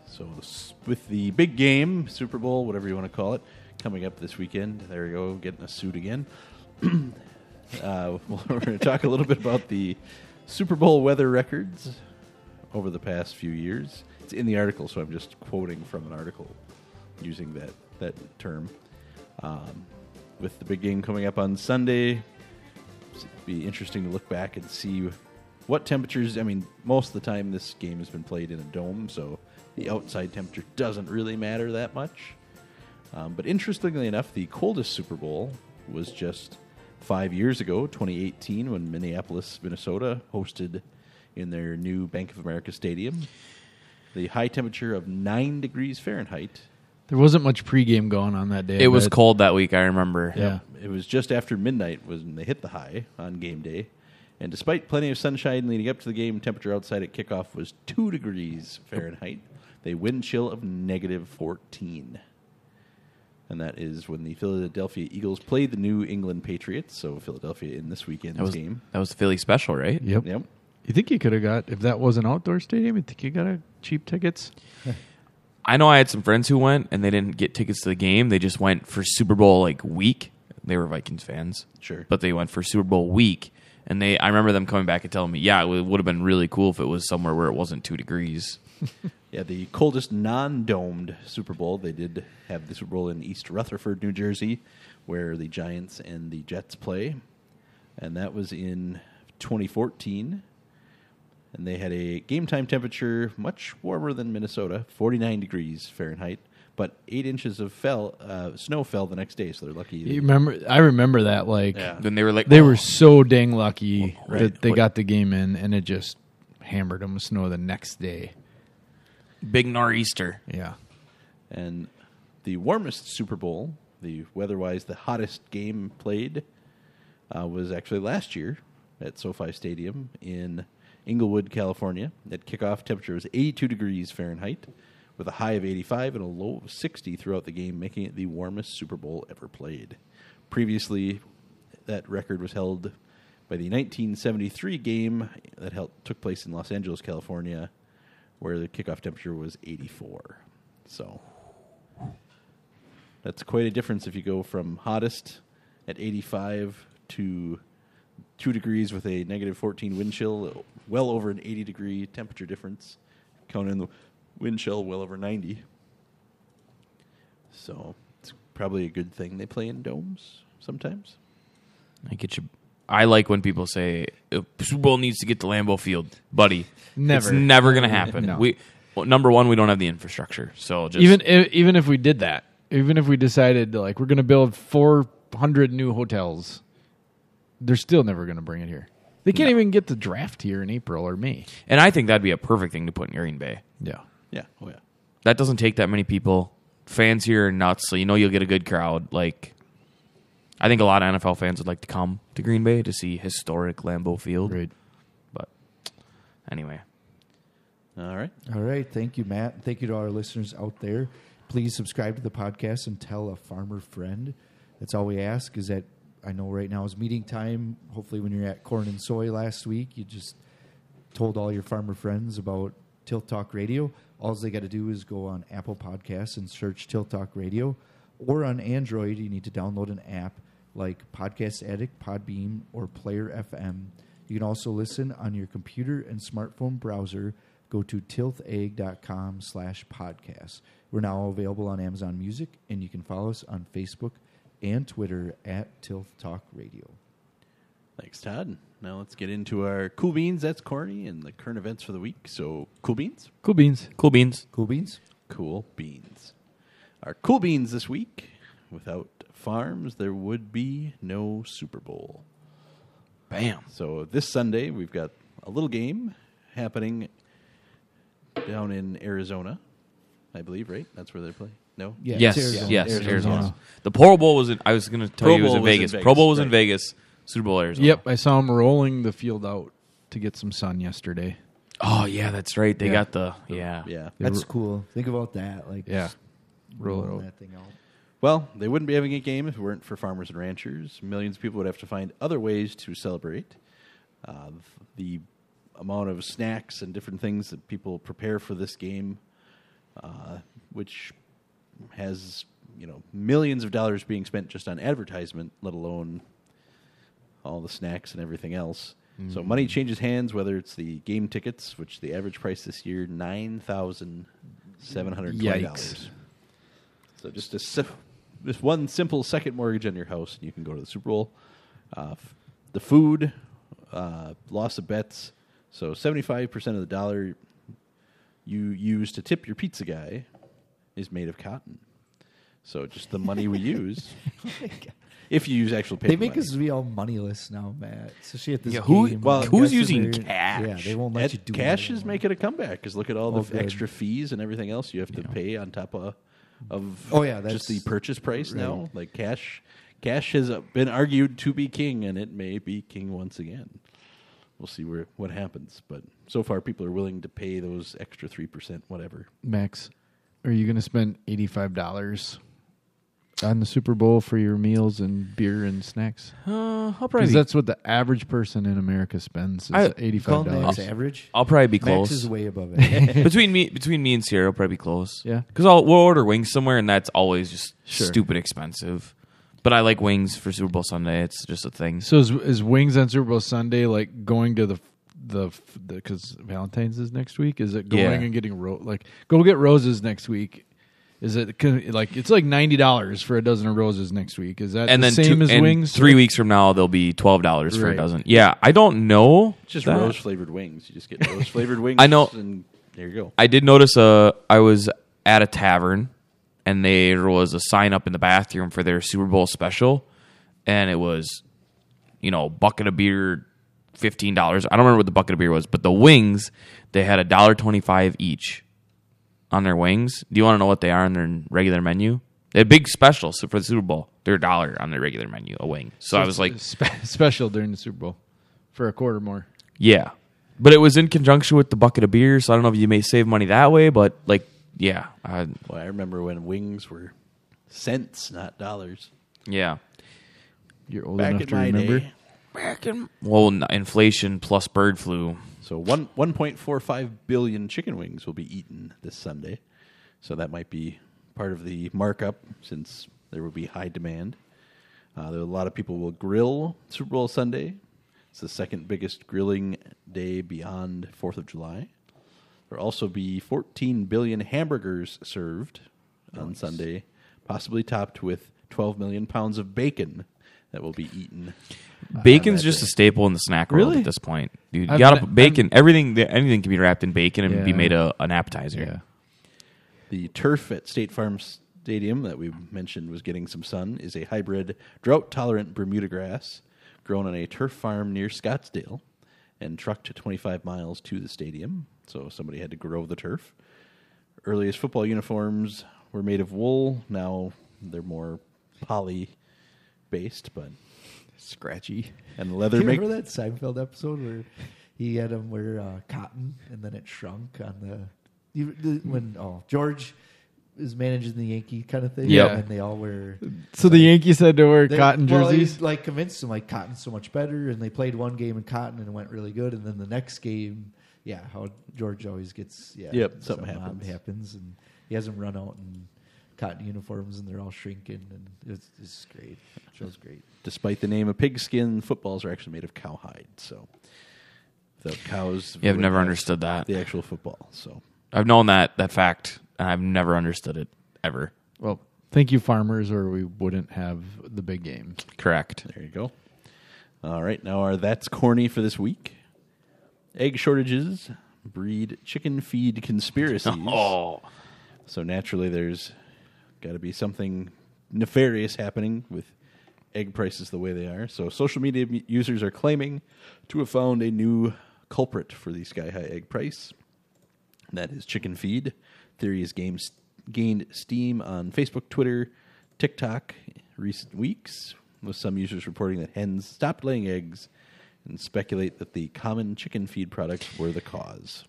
So, with the big game, Super Bowl, whatever you want to call it, coming up this weekend, there you go, getting a suit again. uh, we're going to talk a little bit about the Super Bowl weather records over the past few years. It's in the article, so I'm just quoting from an article using that that term. Um, with the big game coming up on Sunday, it'd be interesting to look back and see what temperatures. I mean, most of the time this game has been played in a dome, so the outside temperature doesn't really matter that much. Um, but interestingly enough, the coldest Super Bowl was just five years ago, 2018, when Minneapolis, Minnesota hosted in their new Bank of America Stadium. The high temperature of 9 degrees Fahrenheit. there wasn't much pregame going on that day. It was cold that week. I remember. Yeah. It was just after midnight when they hit the high on game day. And despite plenty of sunshine leading up to the game, temperature outside at kickoff was 2 degrees Fahrenheit. They wind chill of negative 14. And that is when the Philadelphia Eagles played the New England Patriots. So Philadelphia in this weekend's That was game. that was the Philly special, right? Yep. Yep. You think you could have got if that was an outdoor stadium? You think you got a cheap tickets? I know I had some friends who went and they didn't get tickets to the game. They just went for Super Bowl like week. They were Vikings fans, Sure. but they went for Super Bowl week. And they, I remember them coming back and telling me, "Yeah, it would have been really cool if it was somewhere where it wasn't two degrees." Yeah, the coldest non-domed Super Bowl. They did have the Super Bowl in East Rutherford, New Jersey, where the Giants and the Jets play, and that was in 2014. And they had a game time temperature much warmer than Minnesota, 49 degrees Fahrenheit, but eight inches of fell uh, snow fell the next day. So they're lucky. You remember? I remember that. Like Yeah. Then they were like, they "Oh." were so dang lucky Right. that they What- got the game in, and it just hammered them with snow the next day. big nor'easter. Yeah. And the warmest Super Bowl, the weather-wise the hottest game played, uh, was actually last year at SoFi Stadium in Inglewood, California. At kickoff, temperature was 82 degrees Fahrenheit, with a high of 85 and a low of 60 throughout the game, making it the warmest Super Bowl ever played. Previously, that record was held by the 1973 game that held, took place in Los Angeles, California, where the kickoff temperature was 84. So that's quite a difference if you go from hottest at 85 to 2 degrees with a negative 14 wind chill, well over an 80 degree temperature difference. Count in the wind chill, well over 90. So it's probably a good thing they play in domes sometimes. I get you. I like when people say "Uh, Super Bowl needs to get to Lambeau Field, buddy. Never. It's never going to happen. No. We well, number one, we don't have the infrastructure, so just even i- even if we did that, even if we decided like we're going to build 400 new hotels, they're still never going to bring it here. They can't even get the draft here in April or May. and I think that'd be a perfect thing to put in Green Bay. Yeah. Yeah. Oh, yeah. That doesn't take that many people. Fans here are nuts, so you know you'll get a good crowd. Like, I think a lot of NFL fans would like to come to Green Bay to see historic Lambeau Field. Right. But anyway, All right. All right. Thank you, Matt. Thank you to our listeners out there. Please subscribe to the podcast and tell a farmer friend. That's all we ask is that I know right now is meeting time. Hopefully, when you're at Corn and Soy last week, you just told all your farmer friends about Tilth Talk Radio. All they got to do is go on Apple Podcasts and search Tilth Talk Radio, or on Android, you need to download an app like Podcast Addict, Podbean, or Player FM. You can also listen on your computer and smartphone browser. Go to tilthag.com slash podcast. We're now available on Amazon Music, and you can follow us on Facebook and Twitter at Tilth Talk Radio. Thanks, Todd. Now let's get into our cool beans. That's corny and the current events for the week. So, cool beans. Cool beans. Cool beans. Cool beans? Cool beans. Our cool beans this week. Without farms, there would be no Super Bowl. Bam. So this Sunday we've got a little game happening down in Arizona, I believe. Right? That's where they're playing. No. Yeah, yes, it's Arizona. yes, Arizona. Arizona. The Pro Bowl was in. I was going to tell Pro you it was in was in Vegas. Vegas, Pro Bowl was in. Vegas. Super Bowl Arizona. Yep, I saw him rolling the field out to get some sun yesterday. Oh yeah, that's right. They Yeah. got the yeah. Yeah. They That's were- cool. Think about that. Like, Yeah, roll it out. that thing out. Well, they wouldn't be having a game if it weren't for farmers and ranchers. Millions of people would have to find other ways to celebrate. Uh, the amount of snacks and different things that people prepare for this game, uh, which has you know millions of dollars being spent just on advertisement, let alone all the snacks and everything else. So money changes hands. Whether it's the game tickets, which the average price this year nine thousand seven hundred twenty dollars. So just a si- just one simple second mortgage on your house, and you can go to the Super Bowl. Uh, f- the food, uh, loss of bets. So seventy five percent of the dollar you use to tip your pizza guy is made of cotton. So just the money we use, if you use actual paper. They make money. us be all moneyless now, Matt. Especially at this Yeah, who- game. well, who's using they're- cash? Yeah, they won't let Ed- you do cash is making a comeback because look at all the Oh, f- good. extra fees and everything else you have to pay on top of of Oh, yeah, just the that's- purchase price right. now. Like cash, cash has uh, been argued to be king, and it may be king once again. We'll see where what happens, but so far people are willing to pay those extra three percent, whatever. Max, are you going to spend eighty five dollars on the Super Bowl for your meals and beer and snacks? Uh, I'll probably Because that's what the average person in America spends is I- Call five Max dollars. average. I'll probably be Max close. is way above it. between me between me and Sierra, I'll probably be close. Yeah. because I'll we'll order wings somewhere, and that's always just Sure. stupid expensive. But I like wings for Super Bowl Sunday. It's just a thing. So is, is wings on Super Bowl Sunday like going to the the because Valentine's is next week? Is it going Yeah. and getting ro- like go get roses next week? Is it like it's like ninety dollars for a dozen of roses next week? Is that and the then same two, as and wings? Three weeks from now, they'll be twelve dollars for a dozen. Yeah, I don't know. It's just that. rose flavored wings. You just get rose flavored wings. I know- and there you go. I did notice. Uh, I was at a tavern, and there was a sign up in the bathroom for their Super Bowl special, and it was, you know, bucket of beer, fifteen dollars. I don't remember what the bucket of beer was, but the wings they had a dollar twenty five each on their wings. Do you want to know what they are on their regular menu? They had big specials for the Super Bowl. They're a dollar on their regular menu, a wing. So, I was like, Spe- special during the Super Bowl for a quarter more. yeah. But it was in conjunction with the bucket of beer, so I don't know if you may save money that way, but like, yeah, I, Well, I remember when wings were cents, not dollars. yeah. You're old Back enough in to my remember. day. Well, n- inflation plus bird flu. So one one point four five billion chicken wings will be eaten this Sunday. So that might be part of the markup since there will be high demand. Uh, there, a lot of people will grill Super Bowl Sunday. It's the second biggest grilling day beyond Fourth of July. There'll also be 14 billion hamburgers served on Sunday, possibly topped with 12 million pounds of bacon that will be eaten. Bacon's uh, that just a staple in the snack world Really? at this point, dude. You I've ne- put bacon. everything, anything can be wrapped in bacon and be Yeah. made a, an appetizer. Yeah. The turf at State Farm Stadium that we mentioned was getting some sun is a hybrid drought tolerant Bermuda grass grown on a turf farm near Scottsdale and trucked 25 miles to the stadium. So somebody had to grow the turf. Earliest football uniforms were made of wool. Now they're more poly based, but Scratchy. and Do leather you make remember that Seinfeld episode where he had him wear uh, cotton and then it shrunk on the, you, the when oh George is managing the Yankee kind of thing. Yeah. and they all wear So the Yankees had to wear they- cotton well, he, jerseys. like convinced them like cotton's so much better, and they played one game in cotton and it went really good, and then the next game, yeah, how George always gets yeah, Yep, something happens. happens, and he has them run out in cotton uniforms, and they're all shrinking, and it's, it's great. Show's great. Despite the name of pigskin, footballs are actually made of cowhide. So without cows, Yeah, I've never understood that. the actual football. So I've known that that fact, and I've never understood it ever. well, thank you, farmers, or we wouldn't have the big game. Correct. there you go. All right, now our that's corny for this week. Egg shortages breed chicken feed conspiracies. Oh, So naturally, there's got to be something nefarious happening with egg prices the way they are. So social media m- users are claiming to have found a new culprit for the sky high egg price. That is chicken feed. Theory has gained, gained steam on Facebook, Twitter, TikTok recent weeks, with some users reporting that hens stopped laying eggs and speculate that the common chicken feed products were the cause.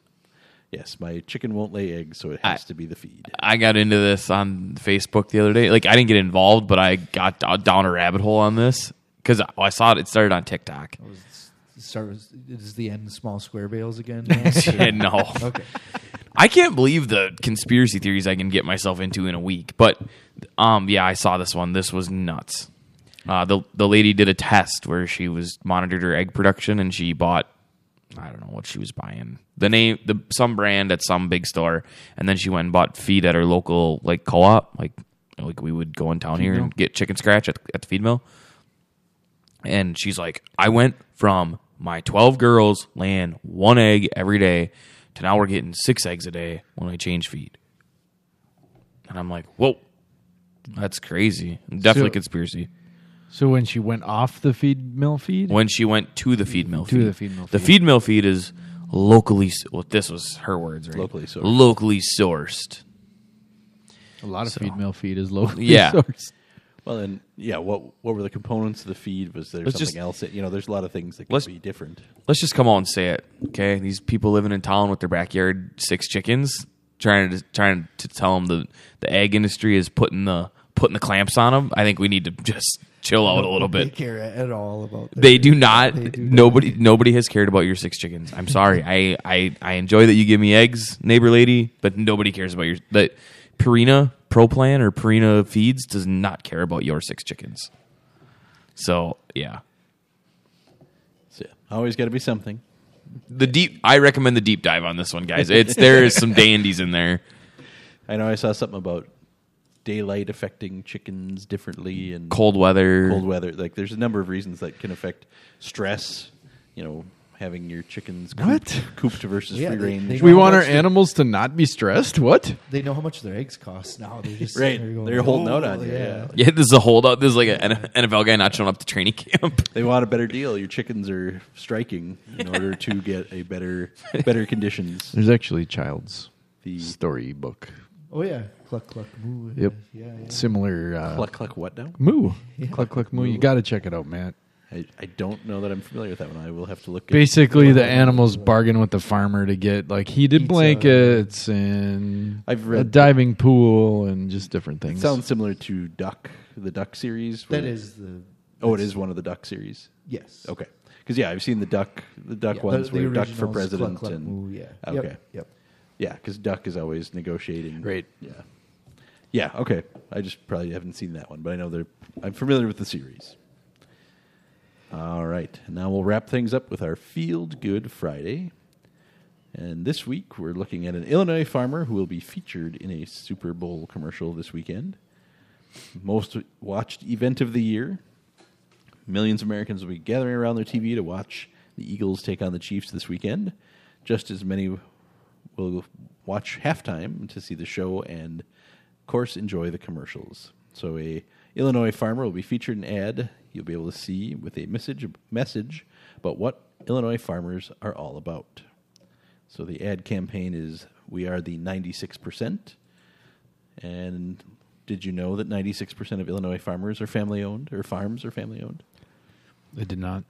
Yes, my chicken won't lay eggs, so it has I- to be the feed. I got into this on Facebook the other day. Like I didn't get involved, but I got down a rabbit hole on this because I saw it. It started on TikTok. It was start with, is the end small square bales again? Yeah, no. okay. I can't believe the conspiracy theories I can get myself into in a week. But um, yeah, I saw this one. This was nuts. Uh, the the lady did a test where she was monitored her egg production and she bought I don't know what she was buying. The name the some brand at some big store and then she went and bought feed at her local like co-op like like we would go in town here and get chicken scratch at, at the feed mill. And she's like I went from my 12 girls laying one egg every day to now we're getting six eggs a day when I change feed. And I'm like whoa that's crazy. Definitely So- conspiracy So when she went off the feed mill feed, when she went to the feed mill To feed. the feed mill The feed. feed mill feed is locally. s- Well, this was her words, right? Locally sourced. Locally sourced. a lot of feed mill feed is locally Yeah. sourced. Well, and yeah, what what were the components of the feed? Was there Let's something just- else? That, you know, there's a lot of things that could be different. Let's just come on and say it, okay? These people living in town with their backyard six chickens, trying to trying to tell them the the egg industry is putting the putting the clamps on them. I think we need to just chill out a little They bit. care at all about. their- They do not. They do not. nobody. Nobody has cared about your six chickens. I'm sorry. I, I I enjoy that you give me eggs, neighbor lady, but nobody cares about your that Purina Pro Plan or Purina Feeds does not care about your six chickens. So yeah, So yeah, always got to be something. the deep. I recommend the deep dive on this one, guys. It's there is some dandies in there. I know I saw something about daylight affecting chickens differently and Cold weather. cold weather. Like, there's a number of reasons that can affect stress. You know, having your chickens cooped, What? cooped versus Yeah, free they- range. they- We want our animals to not be stressed. What? They know how much their eggs cost now. They're just Right. sitting there going, They're holding out "Oh, on you, oh, yeah. Yeah, this is a holdout. This is like an NFL guy not showing up to training camp. They want a better deal. Your chickens are striking in order to get a better better conditions. There's actually child's The story book. Oh yeah, cluck cluck moo. Yep. Yeah, yeah. Similar. Uh, cluck cluck what now? Moo. Cluck cluck moo. You got to check it out, Matt. I, I don't know that I'm familiar with that one. I will have to look. at Basically, the animals bargain with the farmer to get like heated Pizza. blankets and I've read a read- diving pool and just different It things. sounds similar to Duck, the Duck series. That is the. Oh, it is one of the Duck series. Yes. Okay, because yeah, I've seen the Duck, the Duck Yeah, ones the- the where Duck for president Cluck, Cluck, and Moo, yeah. Okay, Yep. Yep. yeah, because Duck is always negotiating. Great. Yeah, yeah. Okay, I just probably haven't seen that one, but I know they're. I'm familiar with the series. All right, and now we'll wrap things up with our Field Good Friday. And this week we're looking at an Illinois farmer who will be featured in a Super Bowl commercial this weekend. Most watched event of the year. Millions of Americans will be gathering around their TV to watch the Eagles take on the Chiefs this weekend. Just as many will watch halftime to see the show and, course, enjoy the commercials. So, a Illinois farmer will be featured in an ad you'll be able to see with a message message about what Illinois farmers are all about. So, the ad campaign is "We are the 96 percent." And did you know that 96 percent of Illinois farmers are family owned, or farms are family owned? I did not.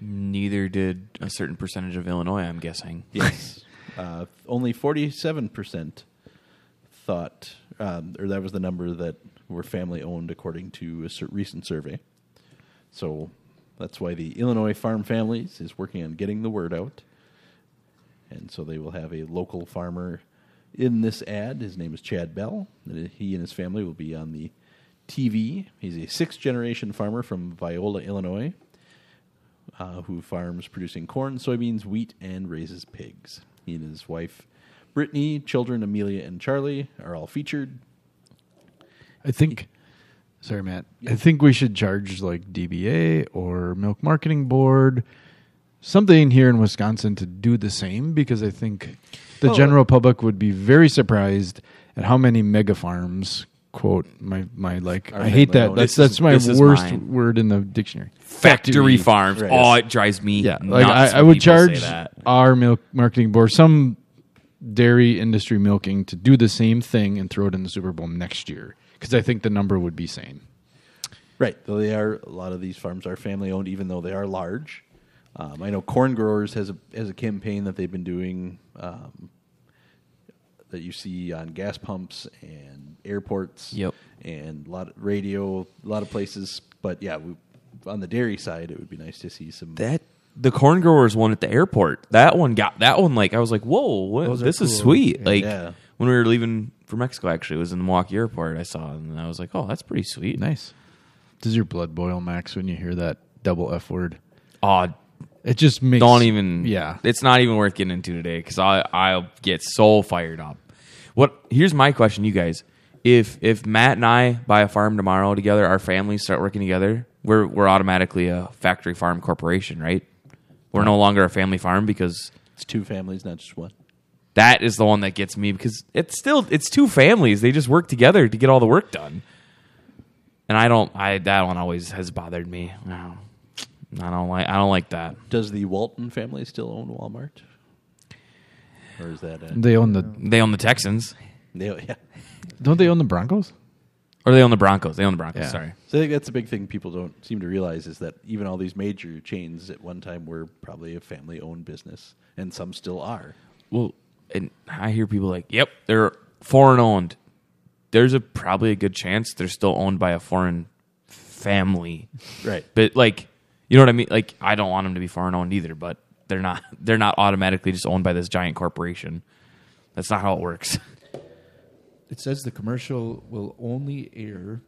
Neither did a certain percentage of Illinois. I'm guessing. Yes. uh, only 47% thought, um, or that was the number that were family owned according to a recent survey. So that's why the Illinois Farm Families is working on getting the word out. And so they will have a local farmer in this ad. His name is Chad Bell. He and his family will be on the TV. He's a sixth generation farmer from Viola, Illinois, uh, who farms producing corn, soybeans, wheat, and raises pigs. He and his wife, Brittany, children Amelia and Charlie, are all featured. I think. Sorry, Matt. I think we should charge like DBA or Milk Marketing Board, something here in Wisconsin to do the same because I think the Oh. general public would be very surprised at how many mega farms. Quote my my like Are I hate that. That's This is- that's my is worst mine. word in the dictionary. Factory farms. Right. Oh, it drives me. Yeah, nuts like I, I would charge our milk marketing board some dairy industry milking to do the same thing and throw it in the Super Bowl next year because I think the number would be sane. Right. Though they are a lot of these farms are family owned, even though they are large. Um, I know Corn Growers has a has a campaign that they've been doing um, that you see on gas pumps and airports. Yep. And a lot of radio, a lot of places. But yeah, we, on the dairy side, it would be nice to see some. that the corn growers one at the airport. That one got that one. Like I was like, whoa, what, Those are this is sweet. Like Yeah. when we were leaving for Mexico, actually, it was in the Milwaukee airport. I saw it, and I was like, oh, that's pretty sweet. Nice. Does your blood boil, Max, when you hear that double F word? Oh, It just makes don't even. Yeah. it's not even worth getting into today because I I'll get so fired up. What? Here's my question, you guys. If if Matt and I buy a farm tomorrow together, our families start working together, we're we're automatically a factory farm corporation, right? We're no longer a family farm because it's two families, not just one. that is the one that gets me because it's still it's two families. They just work together to get all the work done. And I don't I that one always has bothered me. No. I don't like I don't like that. Does the Walton family still own Walmart? Or is that a, They own the They own the Texans. they, yeah? don't they own the Broncos? Or they own the Broncos. They own the Broncos, Yeah. sorry. So I think that's a big thing people don't seem to realize is that even all these major chains at one time were probably a family owned business, and some still are. Well, and I hear people like, "Yep, they're foreign owned." There's a probably a good chance they're still owned by a foreign family. Right. But like, you know what I mean? Like, I don't want them to be foreign owned either, but they're not. They're not automatically just owned by this giant corporation. That's not how it works. It says the commercial will only air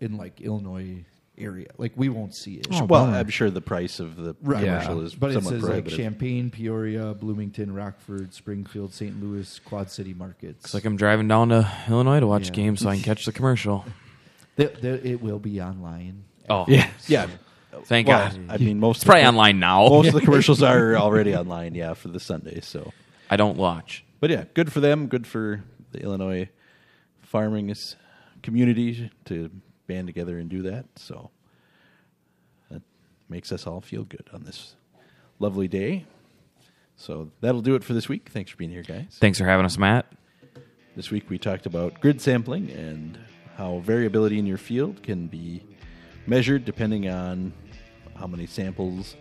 in like Illinois area. Like we won't see it. Oh, well, bummer. I'm sure the price of the Right. commercial is but it somewhat says like prohibitive. Champaign, Peoria, Bloomington, Rockford, Springfield, St. Louis, Quad City markets. It's like I'm driving down to Illinois to watch Yeah. games so I can catch the commercial. There- there- it will be online. Oh, Yeah. yeah. Thank Well, God. I mean, most It's probably the, online now. Most of the commercials are already online, yeah, for the Sunday. So, I don't watch. but yeah, good for them. Good for the Illinois farming community to band together and do that. So that makes us all feel good on this lovely day. So that'll do it for this week. Thanks for being here, guys. Thanks for having us, Matt. This week we talked about grid sampling and how variability in your field can be measured depending on how many samples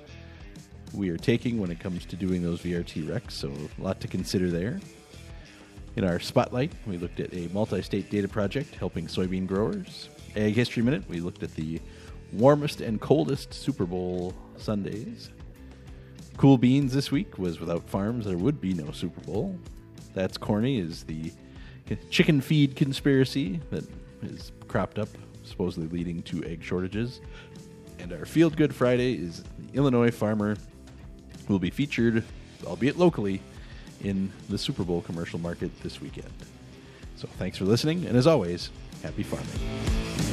we are taking when it comes to doing those VRT recs. So a lot to consider there. In our spotlight, we looked at a multi-state data project helping soybean growers. Ag History Minute, we looked at the warmest and coldest Super Bowl Sundays. Cool Beans this week was without farms, there would be no Super Bowl. That's corny is the chicken feed conspiracy that is cropped up, supposedly leading to egg shortages. And our Field Good Friday is the Illinois farmer who will be featured, albeit locally, in the Super Bowl commercial market this weekend. So thanks for listening, and as always, happy farming.